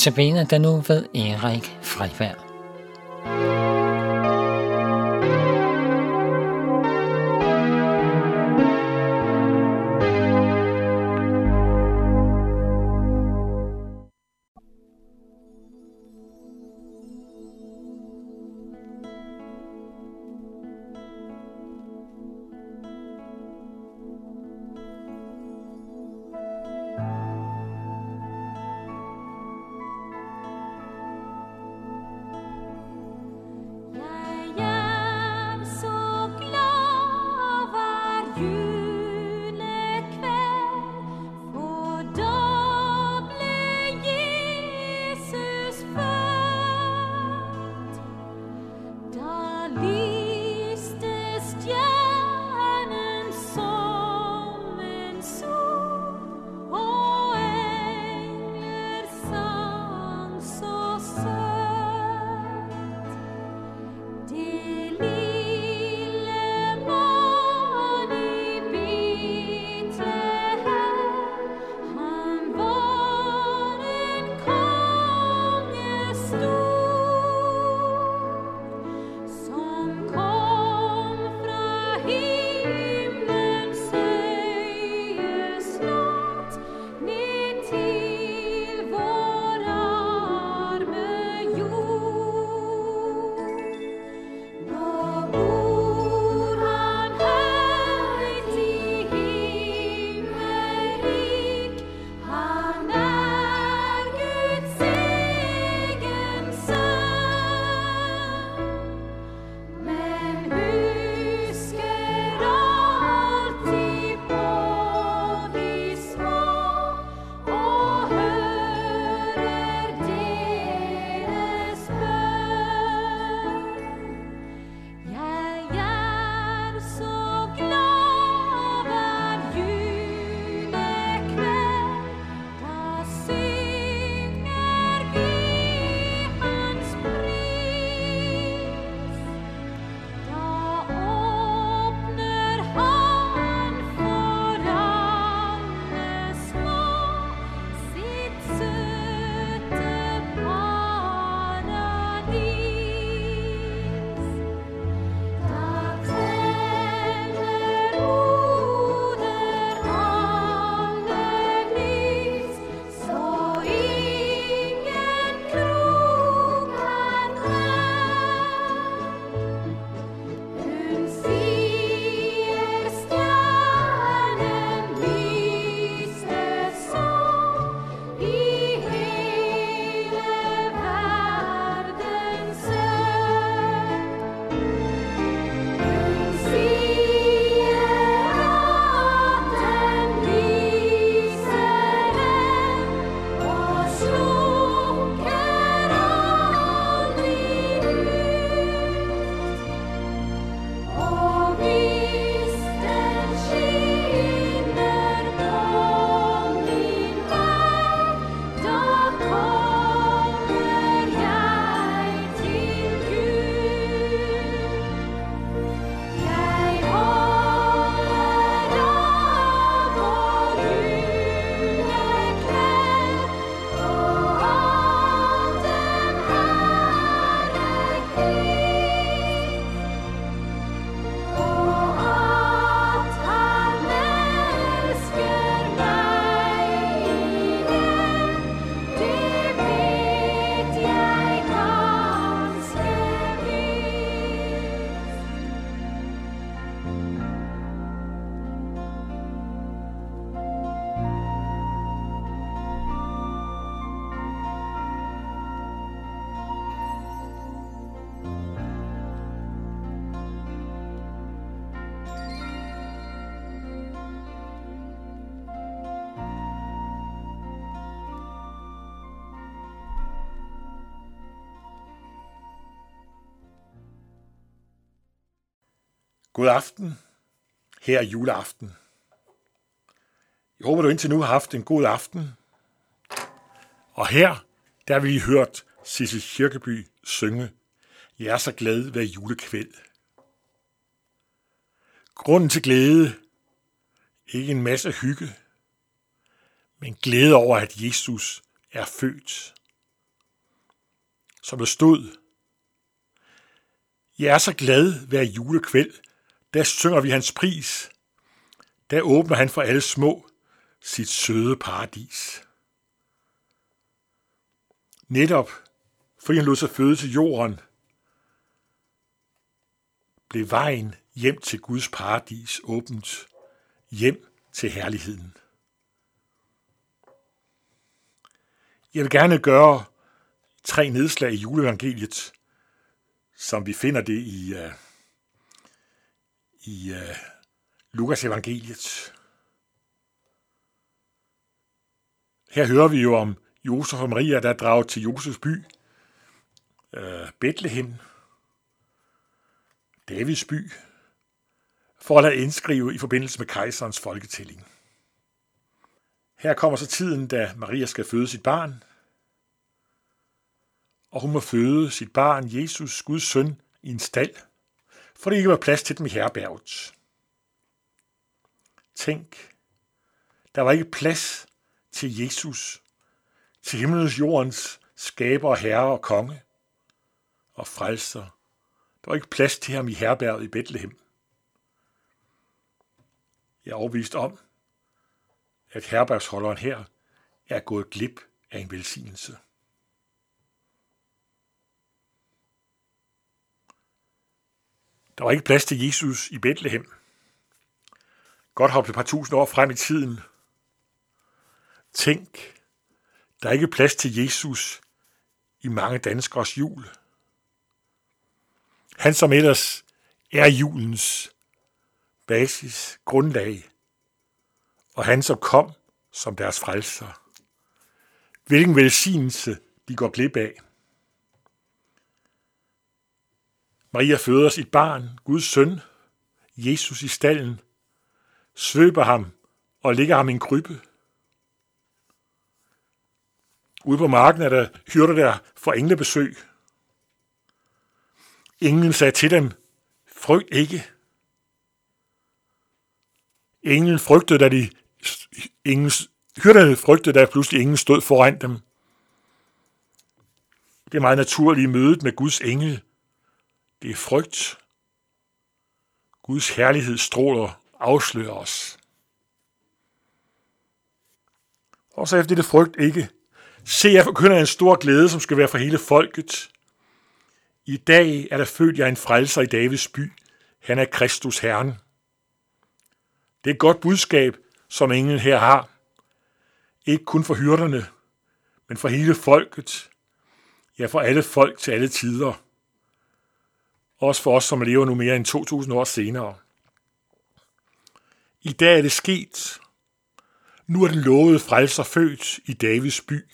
Tabene den nu ved Erik Freivær. God aften. Her er juleaften. Jeg håber, du indtil nu har haft en god aften. Og her, der har vi hørt Sissel Kirkeby synge Jeg er så glad ved julekvæld. Grunden til glæde, ikke en masse hygge, men glæde over, at Jesus er født. som der stod, Jeg er så glad hver julekvæld, der synger vi hans pris. Der åbner han for alle små sit søde paradis. Netop fordi han lod sig føde til jorden, blev vejen hjem til Guds paradis åbent, hjem til herligheden. Jeg vil gerne gøre tre nedslag i juleevangeliet, som vi finder det i, uh, i uh, Lukas evangeliet. Her hører vi jo om Josef og Maria, der drager til Josefs by, uh, Bethlehem, Davids by, for at lade indskrive i forbindelse med kejserens folketælling. Her kommer så tiden, da Maria skal føde sit barn, og hun må føde sit barn, Jesus, Guds søn, i en stald, for der ikke var plads til dem i herberget. Tænk, der var ikke plads til Jesus, til himlens jordens skaber, herre og konge og frelser. Der var ikke plads til ham i herberget i Bethlehem. Jeg er overbevist om, at herbergsholderen her er gået glip af en velsignelse. Der var ikke plads til Jesus i Bethlehem. Godt hoppe et par tusind år frem i tiden. Tænk, der er ikke plads til Jesus i mange danskers jul. Han som ellers er julens basis, grundlag, og han som kom som deres frelser. Hvilken velsignelse de går glip af. Maria føder sit barn, Guds søn, Jesus i stallen, svøber ham og ligger ham i en krybbe. Ude på marken er der hyrder der for englebesøg. Englen sagde til dem, frygt ikke. Englen frygtede, da de engens, hyrderne frygtede, da pludselig ingen stod foran dem. Det er meget naturligt i mødet med Guds engel. Det er frygt. Guds herlighed stråler, afslører os. Og så efter det frygt ikke. Se, jeg forkynder en stor glæde, som skal være for hele folket. I dag er der født jeg en frelser i Davids by. Han er Kristus Herren. Det er et godt budskab, som englen her har. Ikke kun for hyrderne, men for hele folket. Ja, for alle folk til alle tider. Også for os, som lever nu mere end 2000 år senere. I dag er det sket. Nu er den lovede frelser født i Davids by.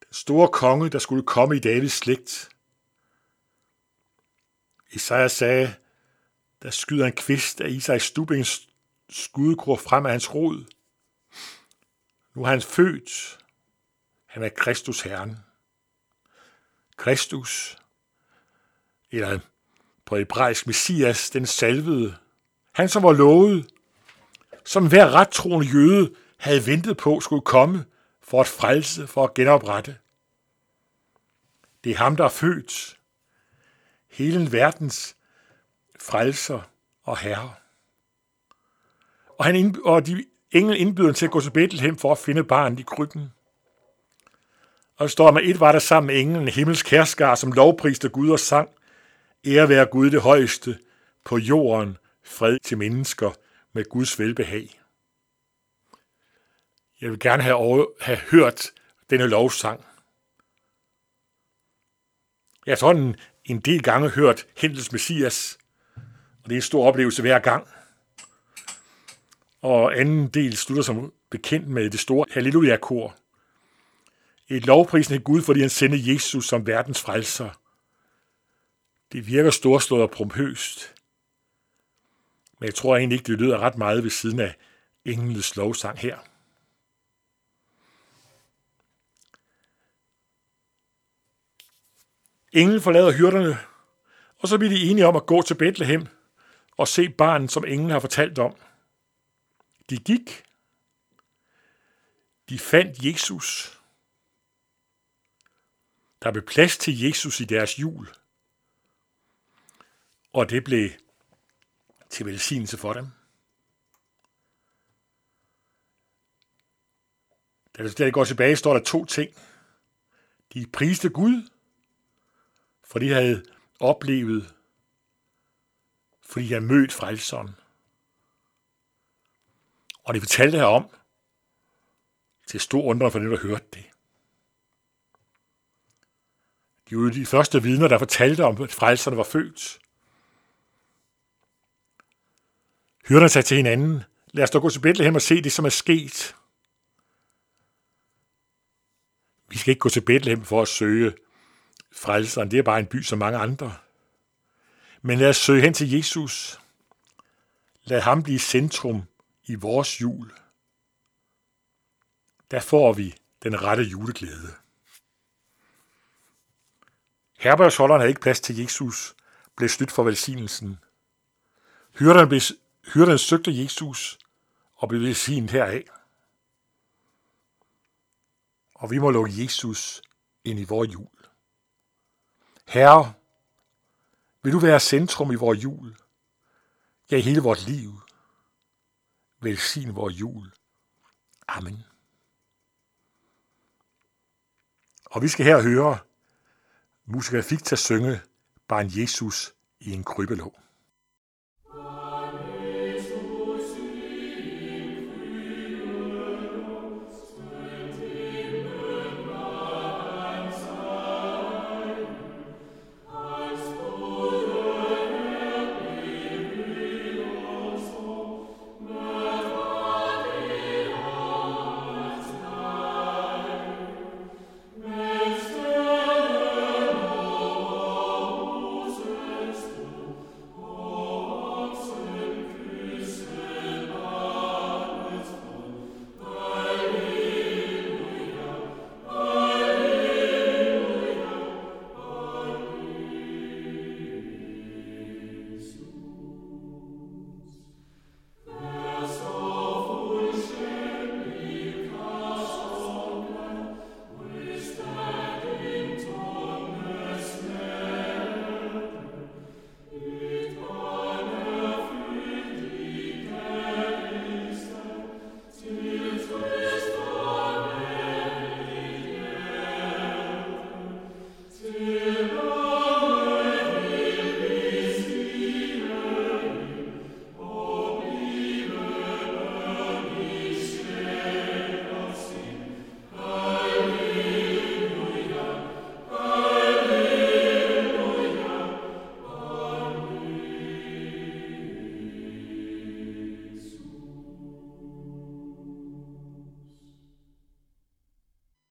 Den store konge, der skulle komme i Davids slægt. Isaiah sagde, der skyder en kvist af Isaias Stubings skudkrog frem af hans rod. Nu er han født. Han er Kristus Herren. Kristus, eller på hebraisk Messias, den salvede. Han, som var lovet, som hver rettroende jøde havde ventet på, skulle komme for at frelse, for at genoprette. Det er ham, der er født. Hele verdens frelser og herre. Og, han indby- og de engel indbyder til at gå til Bethlehem for at finde barnet i krybben. Og står med et var der sammen med englen himmelsk herskar, som lovpriste Gud og sang, Ære være Gud det højeste, på jorden fred til mennesker med Guds velbehag. Jeg vil gerne have, over, have hørt denne lovsang. Jeg har sådan en del gange hørt Hendels Messias, og det er en stor oplevelse hver gang. Og anden del slutter som bekendt med det store Halleluja-kor. Et lovprisende Gud, fordi han sendte Jesus som verdens frelser. Det virker storslået og pompøst. Men jeg tror egentlig ikke, det lyder ret meget ved siden af englenes lovsang her. Englen forlader hyrderne, og så bliver de enige om at gå til Bethlehem og se barnet, som englen har fortalt om. De gik. De fandt Jesus. Der blev plads til Jesus i deres jul. Og det blev til velsignelse for dem. Da det går tilbage, står der to ting. De priste Gud, for de havde oplevet, fordi de havde mødt frelseren. Og de fortalte herom, til stor undren for dem, der hørte det. De var de første vidner, der fortalte om, at frelserne var født. Hyrderne sagde til hinanden, lad os da gå til Bethlehem og se det, som er sket. Vi skal ikke gå til Bethlehem for at søge frelseren. Det er bare en by som mange andre. Men lad os søge hen til Jesus. Lad ham blive centrum i vores jul. Der får vi den rette juleglæde. Herbergsholderen havde ikke plads til Jesus, blev snydt for velsignelsen. Hyrderne, blev, hyrderne søgte Jesus og blev velsignet heraf. Og vi må lukke Jesus ind i vores jul. Herre, vil du være centrum i vores jul? Ja, i hele vores liv. Velsign vores jul. Amen. Og vi skal her høre musiker fik til at synge Barn Jesus i en krybelåg.